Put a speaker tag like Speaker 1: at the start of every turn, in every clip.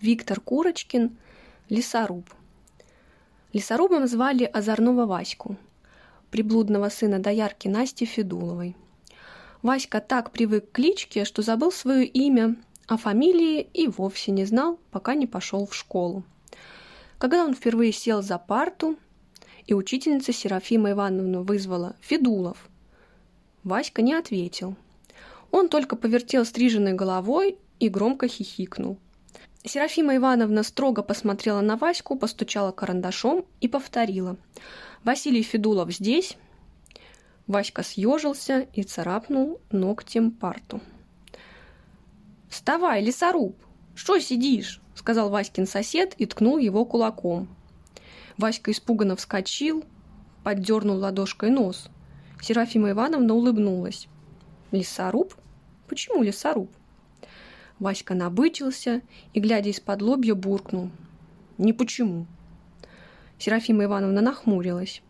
Speaker 1: Виктор Курочкин – лесоруб. Лесорубом звали Озорного Ваську, приблудного сына доярки Насти Федуловой. Васька так привык к кличке, что забыл свое имя, а фамилии и вовсе не знал, пока не пошел в школу. Когда он впервые сел за парту, и учительница Серафима Ивановна вызвала «Федулов», Васька не ответил. Он только повертел стриженной головой и громко хихикнул – Серафима Ивановна строго посмотрела на Ваську, постучала карандашом и повторила. «Василий Федулов здесь?» Васька съежился и царапнул ногтем парту. «Вставай, лесоруб! Что сидишь?» — сказал Васькин сосед и ткнул его кулаком. Васька испуганно вскочил, поддернул ладошкой нос. Серафима Ивановна улыбнулась. «Лесоруб? Почему лесоруб?» Васька набычился и, глядя из-под лобья, буркнул. «Не почему». Серафима Ивановна нахмурилась.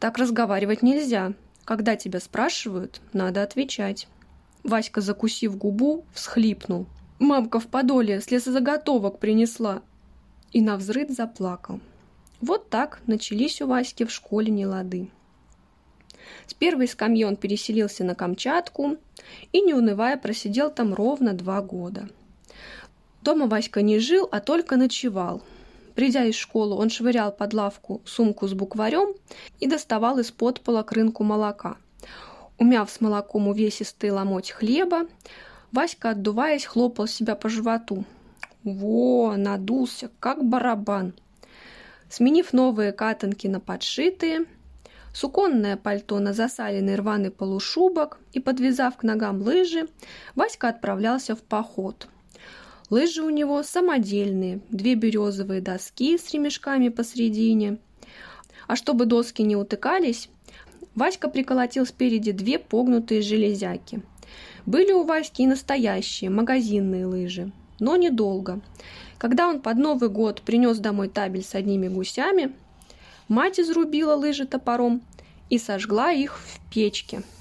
Speaker 1: «Так разговаривать нельзя. Когда тебя спрашивают, надо отвечать». Васька, закусив губу, всхлипнул. «Мамка в подоле с лесозаготовок принесла!» И навзрыд заплакал. Вот так начались у Васьки в школе нелады. С первой скамьи он переселился на Камчатку и, не унывая, просидел там ровно два года. Дома Васька не жил, а только ночевал. Придя из школы, он швырял под лавку сумку с букварем и доставал из-под пола крынку молока. Умяв с молоком увесистый ломоть хлеба, Васька, отдуваясь, хлопал себя по животу. Во, надулся, как барабан. Сменив новые катанки на подшитые – суконное пальто на засаленный рваный полушубок и, подвязав к ногам лыжи, Васька отправлялся в поход. Лыжи у него самодельные, две березовые доски с ремешками посредине. А чтобы доски не утыкались, Васька приколотил спереди две погнутые железяки. Были у Васьки и настоящие магазинные лыжи, но недолго. Когда он под Новый год принес домой табель с одними гусями, Мать изрубила лыжи топором и сожгла их в печке –